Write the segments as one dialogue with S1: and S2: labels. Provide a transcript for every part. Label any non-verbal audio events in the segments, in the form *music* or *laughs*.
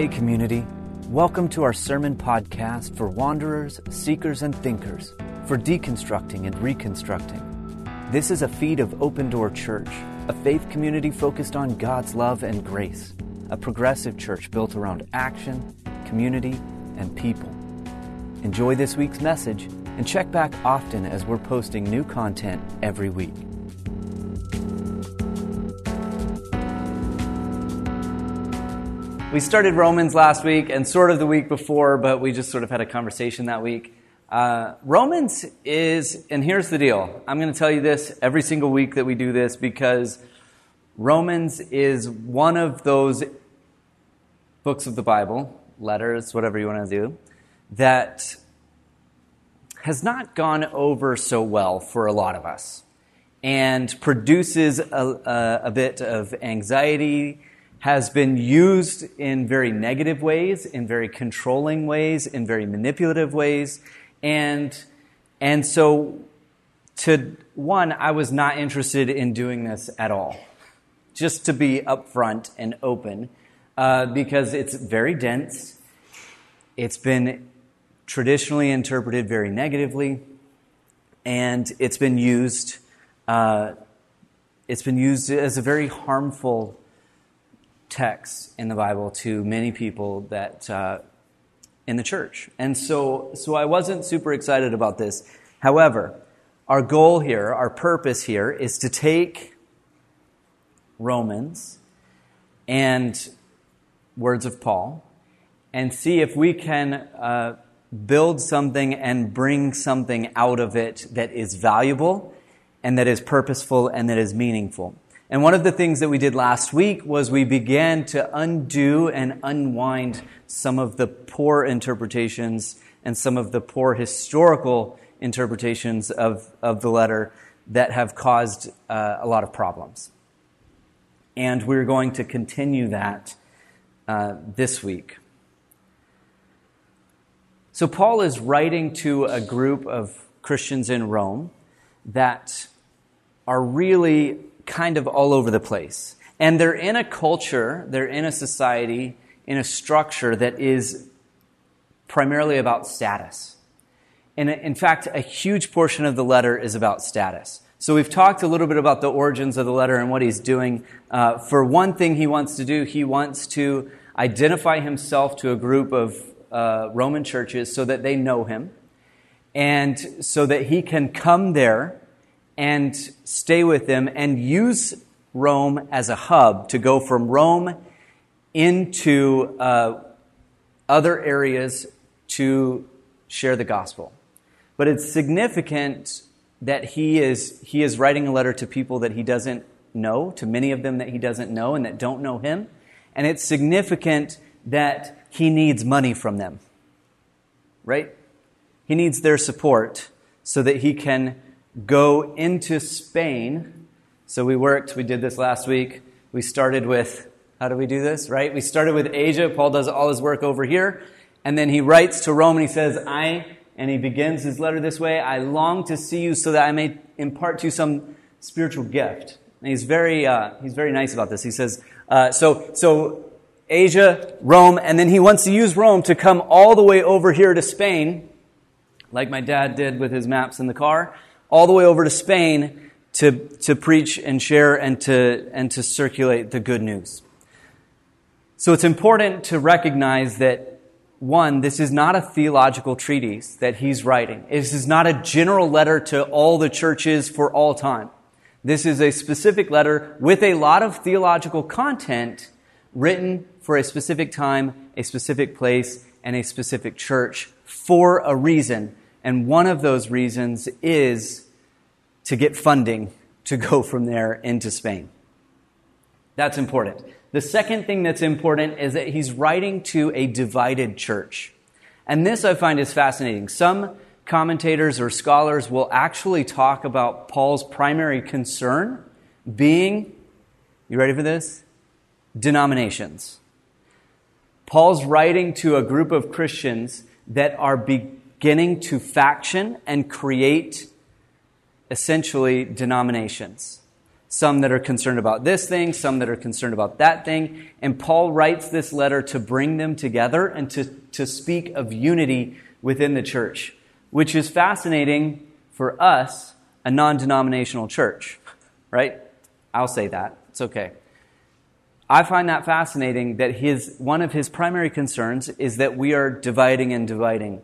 S1: Hey, community. Welcome to our sermon podcast for wanderers, seekers, and thinkers, for deconstructing and reconstructing. This is a feed of Open Door Church, a faith community focused on God's love and grace, a progressive church built around action, community, and people. Enjoy this week's message and check back often as we're posting new content every week. We started Romans last week and sort of the week before, but we just sort of had a conversation that week. Uh, Romans is, and here's the deal. I'm going to tell you this every single week that we do this because Romans is one of those books of the Bible, letters, whatever you want to do, that has not gone over so well for a lot of us and produces a, a, a bit of anxiety has been used in very negative ways, in very controlling ways, in very manipulative ways. And, and so, to one, I was not interested in doing this at all. Just to be upfront and open, uh, because it's very dense. It's been traditionally interpreted very negatively, and it's been used. Uh, it's been used as a very harmful texts in the Bible to many people that uh, in the church. And so, so I wasn't super excited about this. However, our goal here, our purpose here, is to take Romans and words of Paul and see if we can uh, build something and bring something out of it that is valuable and that is purposeful and that is meaningful. And one of the things that we did last week was we began to undo and unwind some of the poor interpretations and some of the poor historical interpretations of, of the letter that have caused uh, a lot of problems. And we're going to continue that uh, this week. So, Paul is writing to a group of Christians in Rome that are really kind of all over the place. And they're in a culture, they're in a society, in a structure that is primarily about status. And in fact, a huge portion of the letter is about status. So we've talked a little bit about the origins of the letter and what he's doing. Uh, for one thing, he wants to do, he wants to identify himself to a group of uh, Roman churches so that they know him and so that he can come there and stay with them and use Rome as a hub to go from Rome into uh, other areas to share the gospel. But it's significant that he is, he is writing a letter to people that he doesn't know, to many of them that he doesn't know and that don't know him. And it's significant that he needs money from them, right? He needs their support so that he can go into Spain. So we worked, we did this last week. We started with, how do we do this, right? We started with Asia. Paul does all his work over here. And then he writes to Rome and he says, I, and he begins his letter this way, I long to see you so that I may impart to you some spiritual gift. And he's very, uh, he's very nice about this. He says, uh, so, so Asia, Rome, and then he wants to use Rome to come all the way over here to Spain, like my dad did with his maps in the car all the way over to Spain to, to preach and share and to, and to circulate the good news. So it's important to recognize that one, this is not a theological treatise that he's writing. This is not a general letter to all the churches for all time. This is a specific letter with a lot of theological content written for a specific time, a specific place, and a specific church for a reason. And one of those reasons is to get funding to go from there into Spain. That's important. The second thing that's important is that he's writing to a divided church. And this I find is fascinating. Some commentators or scholars will actually talk about Paul's primary concern being, you ready for this? Denominations. Paul's writing to a group of Christians that are be- beginning to faction and create essentially denominations. some that are concerned about this thing, some that are concerned about that thing. And Paul writes this letter to bring them together and to, to speak of unity within the church, which is fascinating for us, a non denominational church, right? I'll say that. It's okay. I find that fascinating that his, one of his primary concerns is that we are dividing and dividing.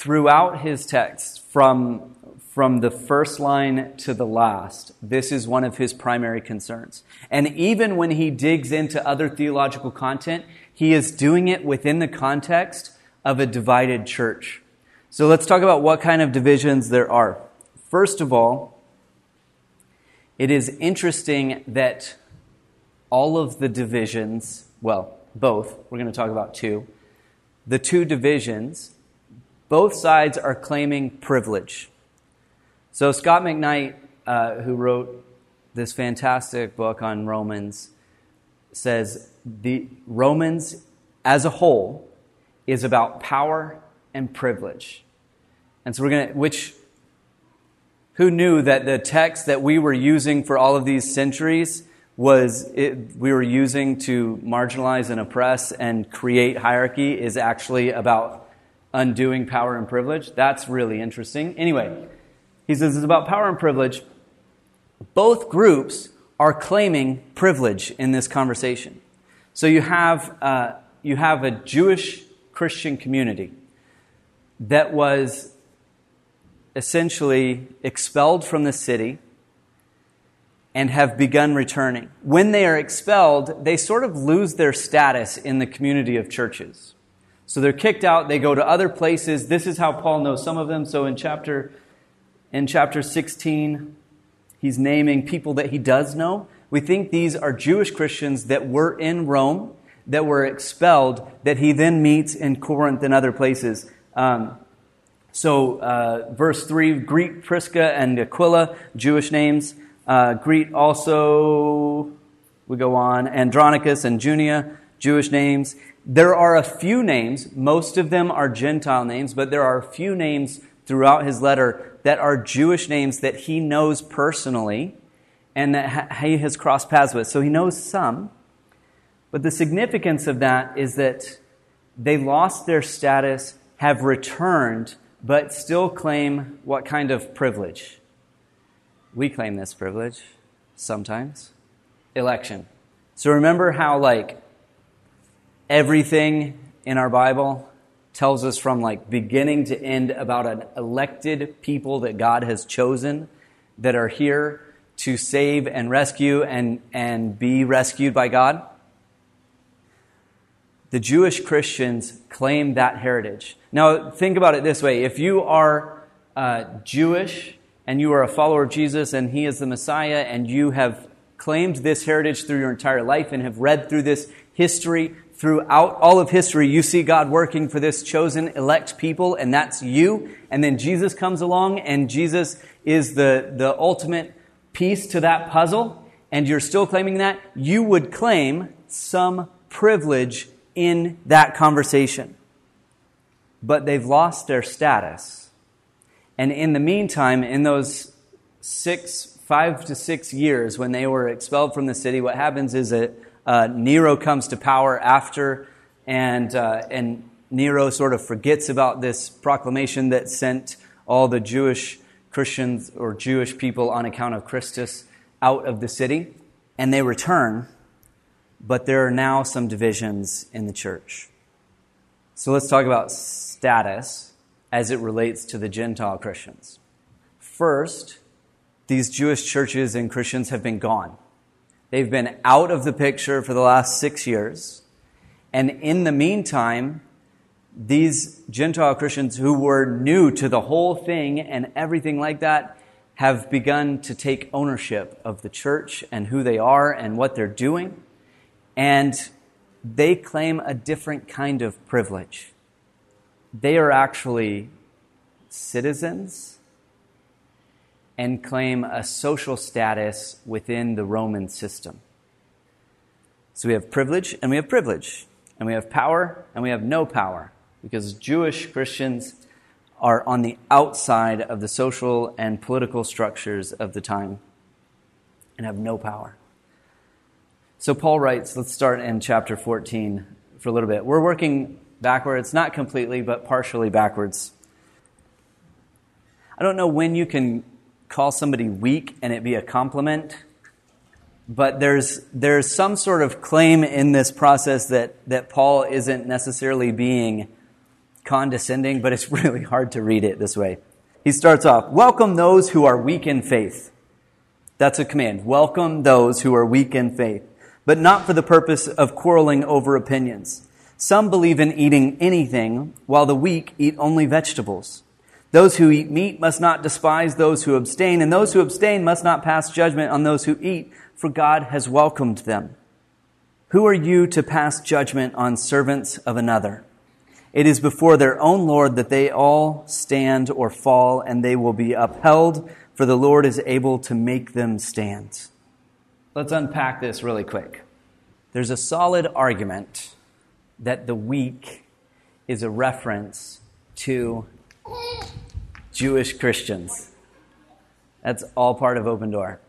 S1: Throughout his text, from from the first line to the last, this is one of his primary concerns. And even when he digs into other theological content, he is doing it within the context of a divided church. So let's talk about what kind of divisions there are. First of all, it is interesting that all of the divisions, well, both, we're going to talk about two, the two divisions, both sides are claiming privilege. So, Scot McKnight, uh, who wrote this fantastic book on Romans, says the Romans as a whole is about power and privilege. And so we're going to, which, who knew that the text that we were using for all of these centuries was, it, we were using to marginalize and oppress and create hierarchy is actually about undoing power and privilege? That's really interesting. Anyway, he says it's about power and privilege. Both groups are claiming privilege in this conversation. So you have, uh, you have a Jewish Christian community that was essentially expelled from the city and have begun returning. When they are expelled, they sort of lose their status in the community of churches. So they're kicked out, they go to other places. This is how Paul knows some of them. So in chapter in chapter 16, he's naming people that he does know. We think these are Jewish Christians that were in Rome, that were expelled, that he then meets in Corinth and other places. Um, so, uh, verse 3 greet Prisca and Aquila, Jewish names. Uh, greet also, we go on, Andronicus and Junia, Jewish names. There are a few names, most of them are Gentile names, but there are a few names throughout his letter that are Jewish names that he knows personally and that he has crossed paths with. So he knows some. But the significance of that is that they lost their status, have returned, but still claim what kind of privilege? We claim this privilege sometimes election. So remember how, like, everything in our Bible tells us from like beginning to end about an elected people that God has chosen that are here to save and rescue and, and be rescued by God. The Jewish Christians claim that heritage. Now, think about it this way if you are uh, Jewish and you are a follower of Jesus and He is the Messiah and you have claimed this heritage through your entire life and have read through this history throughout all of history, you see God working for this chosen elect people, and that's you. And then Jesus comes along, and Jesus is the, the ultimate piece to that puzzle, and you're still claiming that, you would claim some privilege in that conversation. But they've lost their status. And in the meantime, in those six, five to six years when they were expelled from the city, what happens is that uh, Nero comes to power after, and, uh, and Nero sort of forgets about this proclamation that sent all the Jewish Christians or Jewish people on account of Christus out of the city, and they return, but there are now some divisions in the church. So let's talk about status as it relates to the Gentile Christians. First, these Jewish churches and Christians have been gone. They've been out of the picture for the last six years. And in the meantime, these Gentile Christians who were new to the whole thing and everything like that have begun to take ownership of the church and who they are and what they're doing. And they claim a different kind of privilege. They are actually citizens and claim a social status within the Roman system. So we have privilege and we have privilege, and we have power and we have no power, because Jewish Christians are on the outside of the social and political structures of the time and have no power. So Paul writes, let's start in chapter 14 for a little bit. We're working backwards, not completely, but partially backwards. I don't know when you can call somebody weak and it be a compliment, but there's, there's some sort of claim in this process that, that Paul isn't necessarily being condescending, but it's *laughs* really hard to read it this way. He starts off, Welcome those who are weak in faith. That's a command. Welcome those who are weak in faith, but not for the purpose of quarreling over opinions. Some believe in eating anything, while the weak eat only vegetables. Those who eat meat must not despise those who abstain, and those who abstain must not pass judgment on those who eat, for God has welcomed them. Who are you to pass judgment on servants of another? It is before their own Lord that they all stand or fall, and they will be upheld, for the Lord is able to make them stand. Let's unpack this really quick. There's a solid argument that the weak is a reference to Jewish Christians. That's all part of Open Door.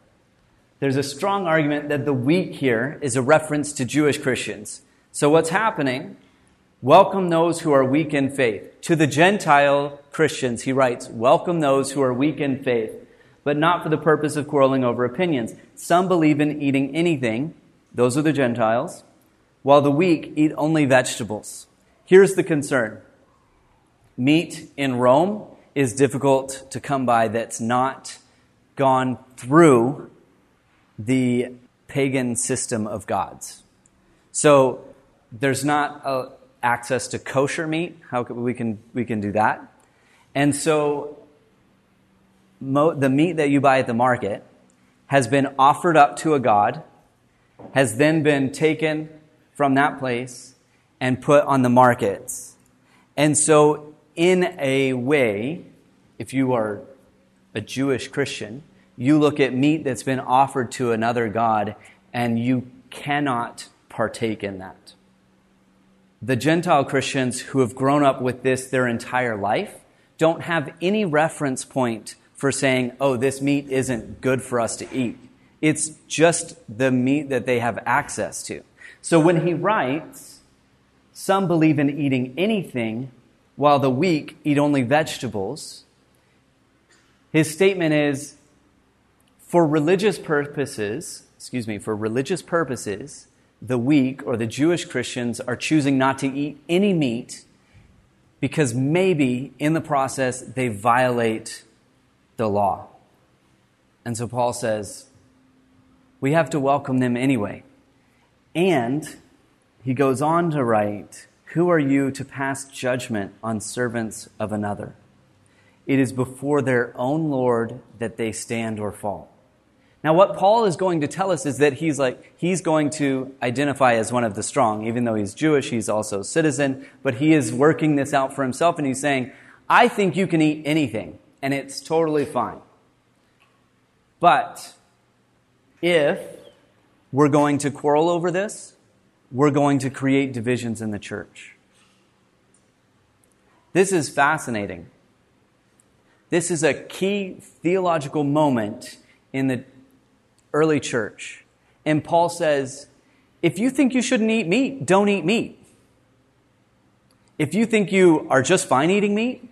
S1: There's a strong argument that the weak here is a reference to Jewish Christians. So what's happening? Welcome those who are weak in faith. To the Gentile Christians, he writes, Welcome those who are weak in faith, but not for the purpose of quarreling over opinions. Some believe in eating anything, those are the Gentiles, while the weak eat only vegetables. Here's the concern meat in Rome is difficult to come by that's not gone through the pagan system of gods. So there's not access to kosher meat. How can, we can we can do that? And so mo, the meat that you buy at the market has been offered up to a god, has then been taken from that place and put on the markets. And so in a way, if you are a Jewish Christian, you look at meat that's been offered to another God and you cannot partake in that. The Gentile Christians who have grown up with this their entire life don't have any reference point for saying, oh, this meat isn't good for us to eat. It's just the meat that they have access to. So when he writes, some believe in eating anything while the weak eat only vegetables, his statement is for religious purposes, excuse me, for religious purposes, the weak or the Jewish Christians are choosing not to eat any meat because maybe in the process they violate the law. And so Paul says, we have to welcome them anyway. And he goes on to write, who are you to pass judgment on servants of another? It is before their own Lord that they stand or fall. Now, what Paul is going to tell us is that he's like, he's going to identify as one of the strong. Even though he's Jewish, he's also a citizen, but he is working this out for himself and he's saying, I think you can eat anything and it's totally fine. But if we're going to quarrel over this, we're going to create divisions in the church. This is fascinating. This is a key theological moment in the early church. And Paul says, if you think you shouldn't eat meat, don't eat meat. If you think you are just fine eating meat,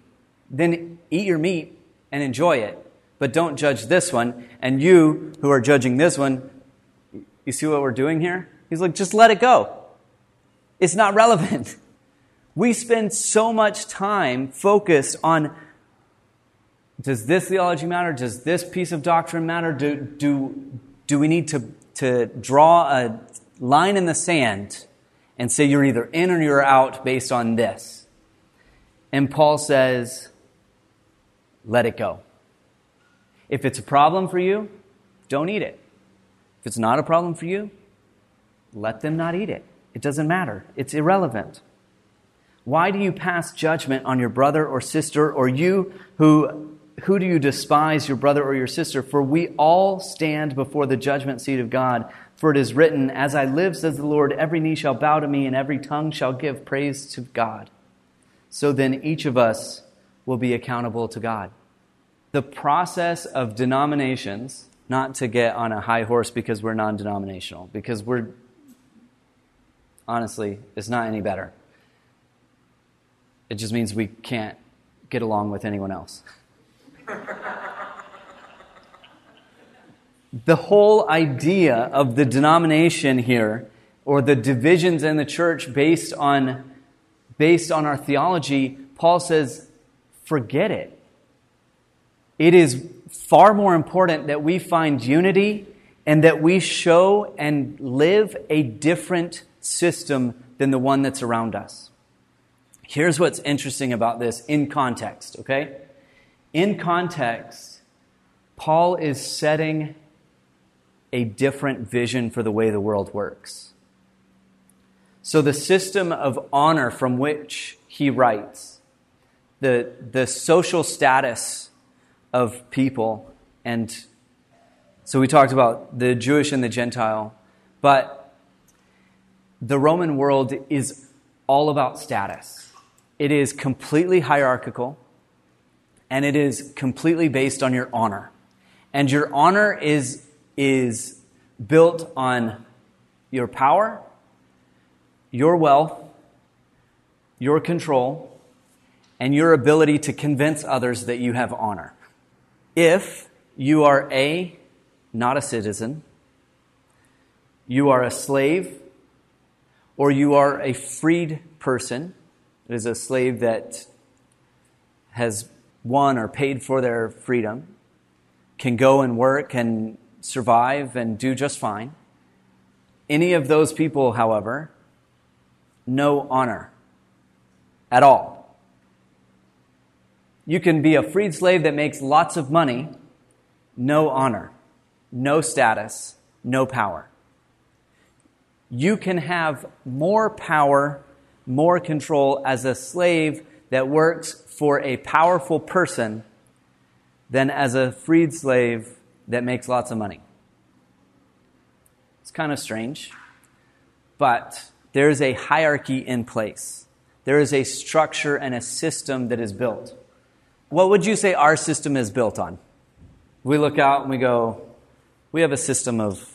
S1: then eat your meat and enjoy it. But don't judge this one. And you who are judging this one, you see what we're doing here? He's like, just let it go. It's not relevant. *laughs* We spend so much time focused on does this theology matter? Does this piece of doctrine matter? Do, do, do we need to, to draw a line in the sand and say you're either in or you're out based on this? And Paul says, let it go. If it's a problem for you, don't eat it. If it's not a problem for you, let them not eat it. It doesn't matter. It's irrelevant. Why do you pass judgment on your brother or sister, or you who, who do you despise your brother or your sister? For we all stand before the judgment seat of God. For it is written, As I live, says the Lord, every knee shall bow to me, and every tongue shall give praise to God. So then each of us will be accountable to God. The process of denominations, not to get on a high horse because we're non denominational, because we're, honestly, it's not any better. It just means we can't get along with anyone else. *laughs* the whole idea of the denomination here, or the divisions in the church based on, based on our theology, Paul says, forget it. It is far more important that we find unity and that we show and live a different system than the one that's around us. Here's what's interesting about this in context, okay? In context, Paul is setting a different vision for the way the world works. So, the system of honor from which he writes, the, the social status of people, and so we talked about the Jewish and the Gentile, but the Roman world is all about status. It is completely hierarchical, and it is completely based on your honor. And your honor is is built on your power, your wealth, your control, and your ability to convince others that you have honor. If you are A, not a citizen, you are a slave, or you are a freed person, it is a slave that has won or paid for their freedom, can go and work and survive and do just fine. Any of those people, however, no honor at all. You can be a freed slave that makes lots of money, no honor, no status, no power. You can have more power, more control as a slave that works for a powerful person than as a freed slave that makes lots of money. It's kind of strange, but there is a hierarchy in place. There is a structure and a system that is built. What would you say our system is built on? We look out and we go, we have a system of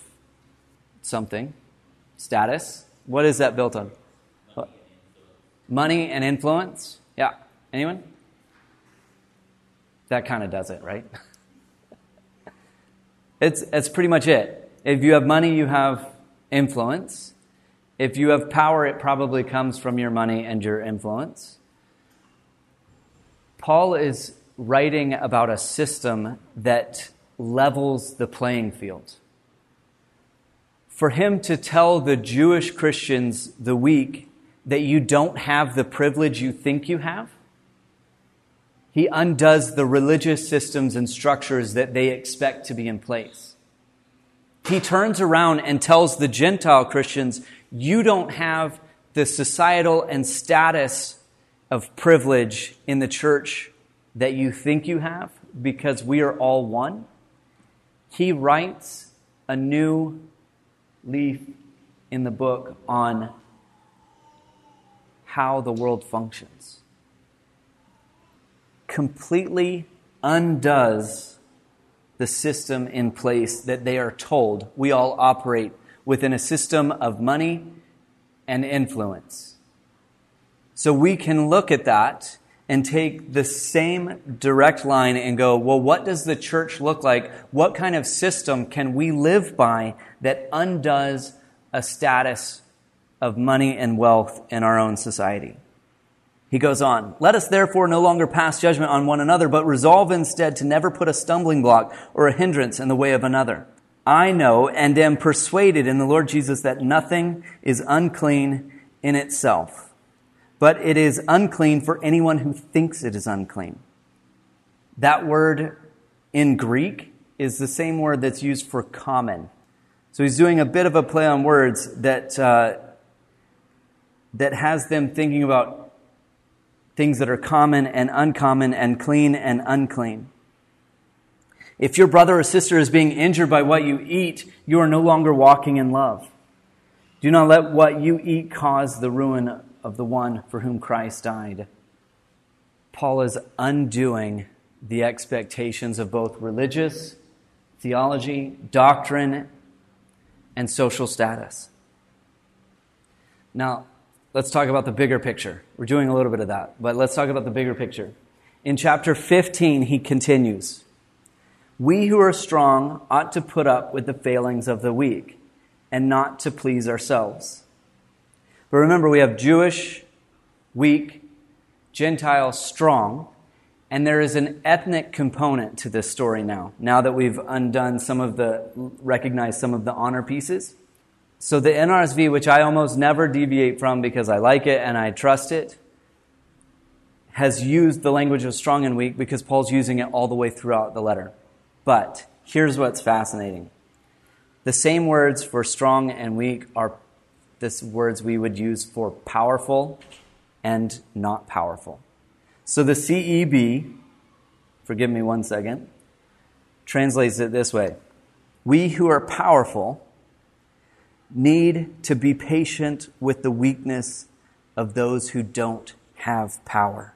S1: something, status. What is that built on? Money and influence? Yeah. Anyone? That kind of does it, right? *laughs* It's, it's pretty much it. If you have money, you have influence. If you have power, it probably comes from your money and your influence. Paul is writing about a system that levels the playing field. For him to tell the Jewish Christians, the weak, that you don't have the privilege you think you have, he undoes the religious systems and structures that they expect to be in place. He turns around and tells the Gentile Christians, you don't have the societal and status of privilege in the church that you think you have because we are all one. He writes a new leaf in the book on how the world functions completely undoes the system in place that they are told we all operate within a system of money and influence. So we can look at that and take the same direct line and go, well, what does the church look like? What kind of system can we live by that undoes a status of money and wealth in our own society? He goes on, Let us therefore no longer pass judgment on one another, but resolve instead to never put a stumbling block or a hindrance in the way of another. I know and am persuaded in the Lord Jesus that nothing is unclean in itself, but it is unclean for anyone who thinks it is unclean. That word in Greek is the same word that's used for common. So he's doing a bit of a play on words that, uh, that has them thinking about things that are common and uncommon and clean and unclean. If your brother or sister is being injured by what you eat, you are no longer walking in love. Do not let what you eat cause the ruin of the one for whom Christ died. Paul is undoing the expectations of both religious, theology, doctrine, and social status. Now, let's talk about the bigger picture. We're doing a little bit of that, but let's talk about the bigger picture. In chapter 15, he continues We who are strong ought to put up with the failings of the weak and not to please ourselves. But remember, we have Jewish, weak, Gentile, strong, and there is an ethnic component to this story now, now that we've undone some of the, recognized some of the honor pieces. So the NRSV, which I almost never deviate from because I like it and I trust it, has used the language of strong and weak because Paul's using it all the way throughout the letter. But here's what's fascinating. The same words for strong and weak are the words we would use for powerful and not powerful. So the CEB, forgive me one second, translates it this way We who are powerful need to be patient with the weakness of those who don't have power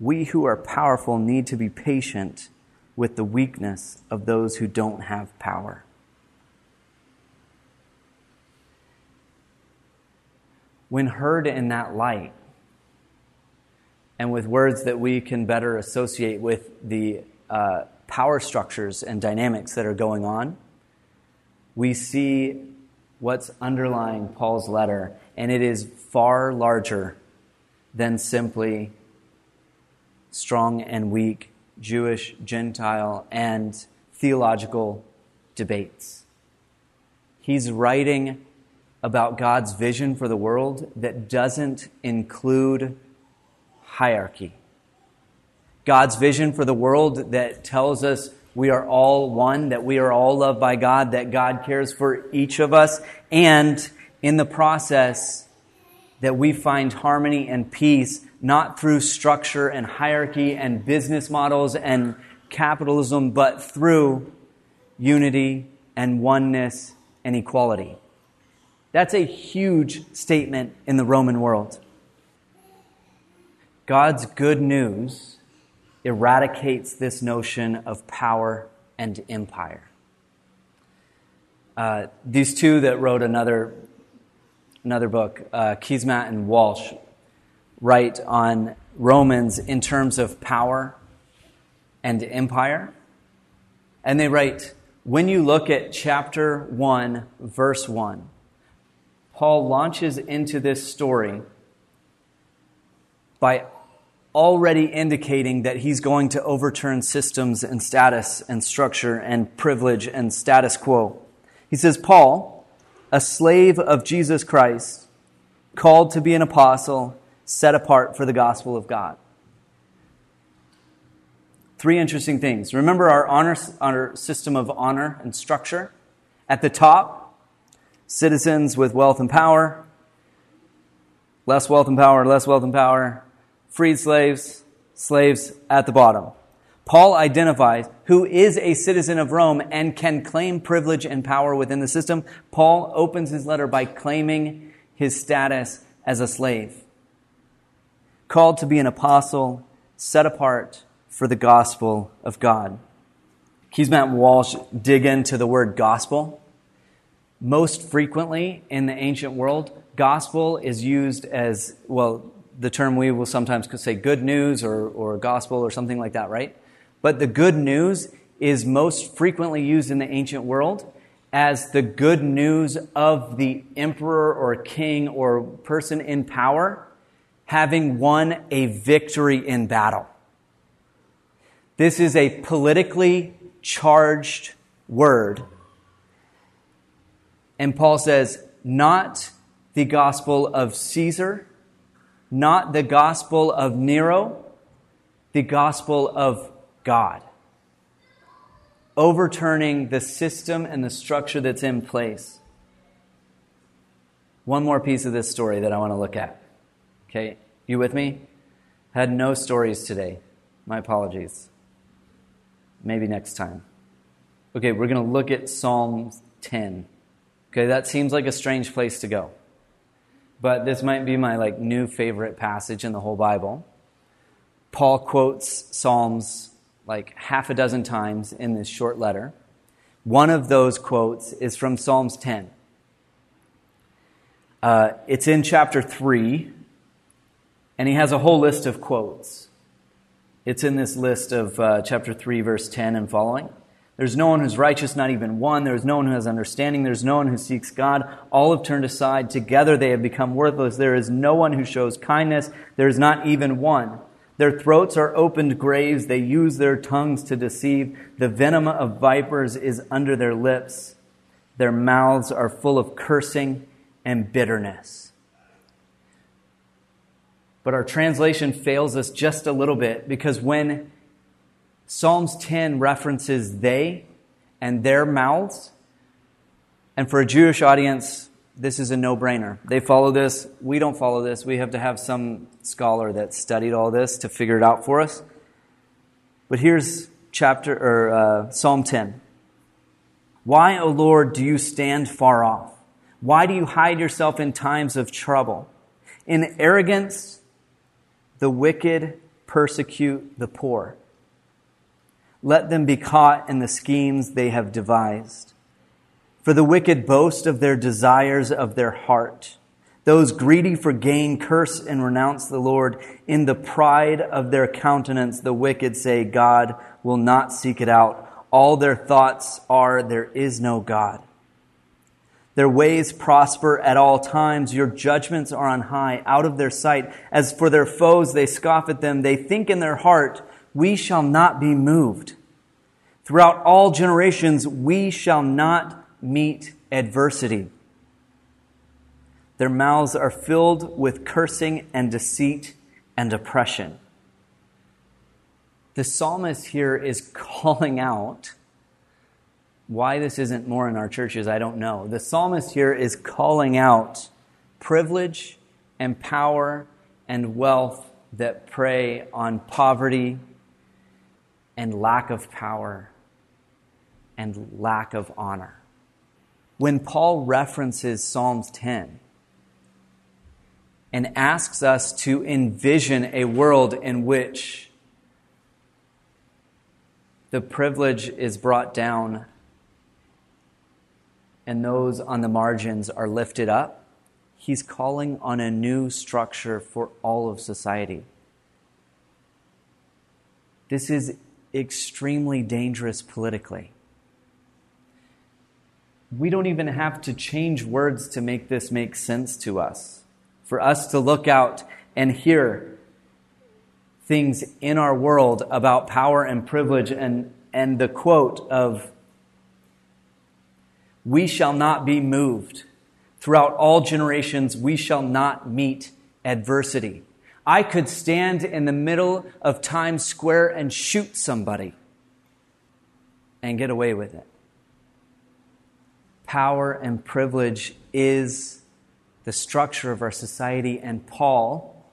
S1: we who are powerful need to be patient with the weakness of those who don't have power. When heard in that light, and with words that we can better associate with the uh, power structures and dynamics that are going on, we see what's underlying Paul's letter, and it is far larger than simply strong and weak, Jewish, Gentile, and theological debates. He's writing about God's vision for the world that doesn't include hierarchy. God's vision for the world that tells us we are all one, that we are all loved by God, that God cares for each of us, and in the process, that we find harmony and peace not through structure and hierarchy and business models and capitalism, but through unity and oneness and equality. That's a huge statement in the Roman world. God's good news eradicates this notion of power and empire. Uh, these two that wrote another, another book, uh, Keesmaat and Walsh, write on Romans in terms of power and empire. And they write, when you look at chapter 1, verse 1, Paul launches into this story by already indicating that he's going to overturn systems and status and structure and privilege and status quo. He says, Paul, a slave of Jesus Christ, called to be an apostle, set apart for the gospel of God. Three interesting things. Remember our honor, honor system of honor and structure? At the top, citizens with wealth and power, less wealth and power, less wealth and power, freed slaves, slaves at the bottom. Paul identifies who is a citizen of Rome and can claim privilege and power within the system. Paul opens his letter by claiming his status as a slave called to be an apostle, set apart for the gospel of God. Keesmaat and Walsh dig into the word gospel. Most frequently in the ancient world, gospel is used as, well, the term we will sometimes say good news or, or gospel or something like that, right? But the good news is most frequently used in the ancient world as the good news of the emperor or king or person in power having won a victory in battle. This is a politically charged word. And Paul says, not the gospel of Caesar, not the gospel of Nero, the gospel of God. Overturning the system and the structure that's in place. One more piece of this story that I want to look at. Okay, you with me? Had no stories today. My apologies. Maybe next time. Okay, we're going to look at Psalm 10. Okay, that seems like a strange place to go. But this might be my like new favorite passage in the whole Bible. Paul quotes Psalms like half a dozen times in this short letter. One of those quotes is from Psalms 10. Uh, it's in chapter 3, and he has a whole list of quotes. It's in this list of uh, chapter 3, verse 10 and following. There's no one who's righteous, not even one. There's no one who has understanding. There's no one who seeks God. All have turned aside. Together they have become worthless. There is no one who shows kindness. There is not even one. Their throats are opened graves. They use their tongues to deceive. The venom of vipers is under their lips. Their mouths are full of cursing and bitterness. But our translation fails us just a little bit because when Psalms 10 references they and their mouths, and for a Jewish audience, this is a no brainer. They follow this. We don't follow this. We have to have some scholar that studied all this to figure it out for us. But here's chapter or uh, Psalm 10. Why, O Lord, do you stand far off? Why do you hide yourself in times of trouble? In arrogance, the wicked persecute the poor. Let them be caught in the schemes they have devised. For the wicked boast of their desires of their heart. Those greedy for gain curse and renounce the Lord. In the pride of their countenance, the wicked say, God will not seek it out. All their thoughts are, there is no God. Their ways prosper at all times. Your judgments are on high, out of their sight. As for their foes, they scoff at them. They think in their heart, we shall not be moved. Throughout all generations, we shall not meet adversity. Their mouths are filled with cursing and deceit and oppression. The psalmist here is *laughs* calling out why this isn't more in our churches, I don't know. The psalmist here is calling out privilege and power and wealth that prey on poverty and lack of power and lack of honor when Paul references Psalms 10 and asks us to envision a world in which the privilege is brought down and those on the margins are lifted up, he's calling on a new structure for all of society. This is extremely dangerous politically we don't even have to change words to make this make sense to us. For us to look out and hear things in our world about power and privilege and, and the quote of, we shall not be moved. Throughout all generations, we shall not meet adversity. I could stand in the middle of Times Square and shoot somebody and get away with it. Power and privilege is the structure of our society, and Paul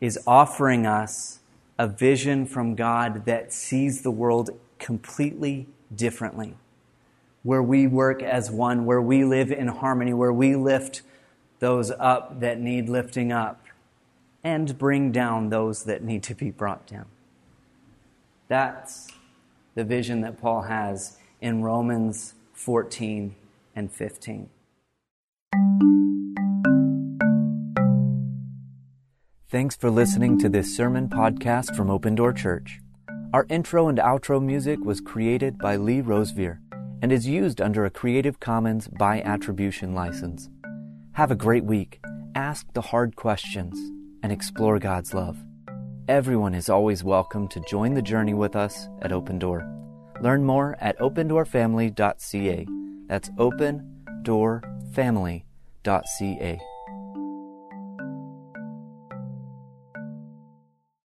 S1: is offering us a vision from God that sees the world completely differently, where we work as one, where we live in harmony, where we lift those up that need lifting up, and bring down those that need to be brought down. That's the vision that Paul has in Romans 14 and 15. Thanks for listening to this sermon podcast from Open Door Church. Our intro and outro music was created by Lee Rosevere and is used under a Creative Commons by attribution license. Have a great week. Ask the hard questions and explore God's love. Everyone is always welcome to join the journey with us at Open Door. Learn more at opendoorfamily.ca. That's opendoorfamily.ca.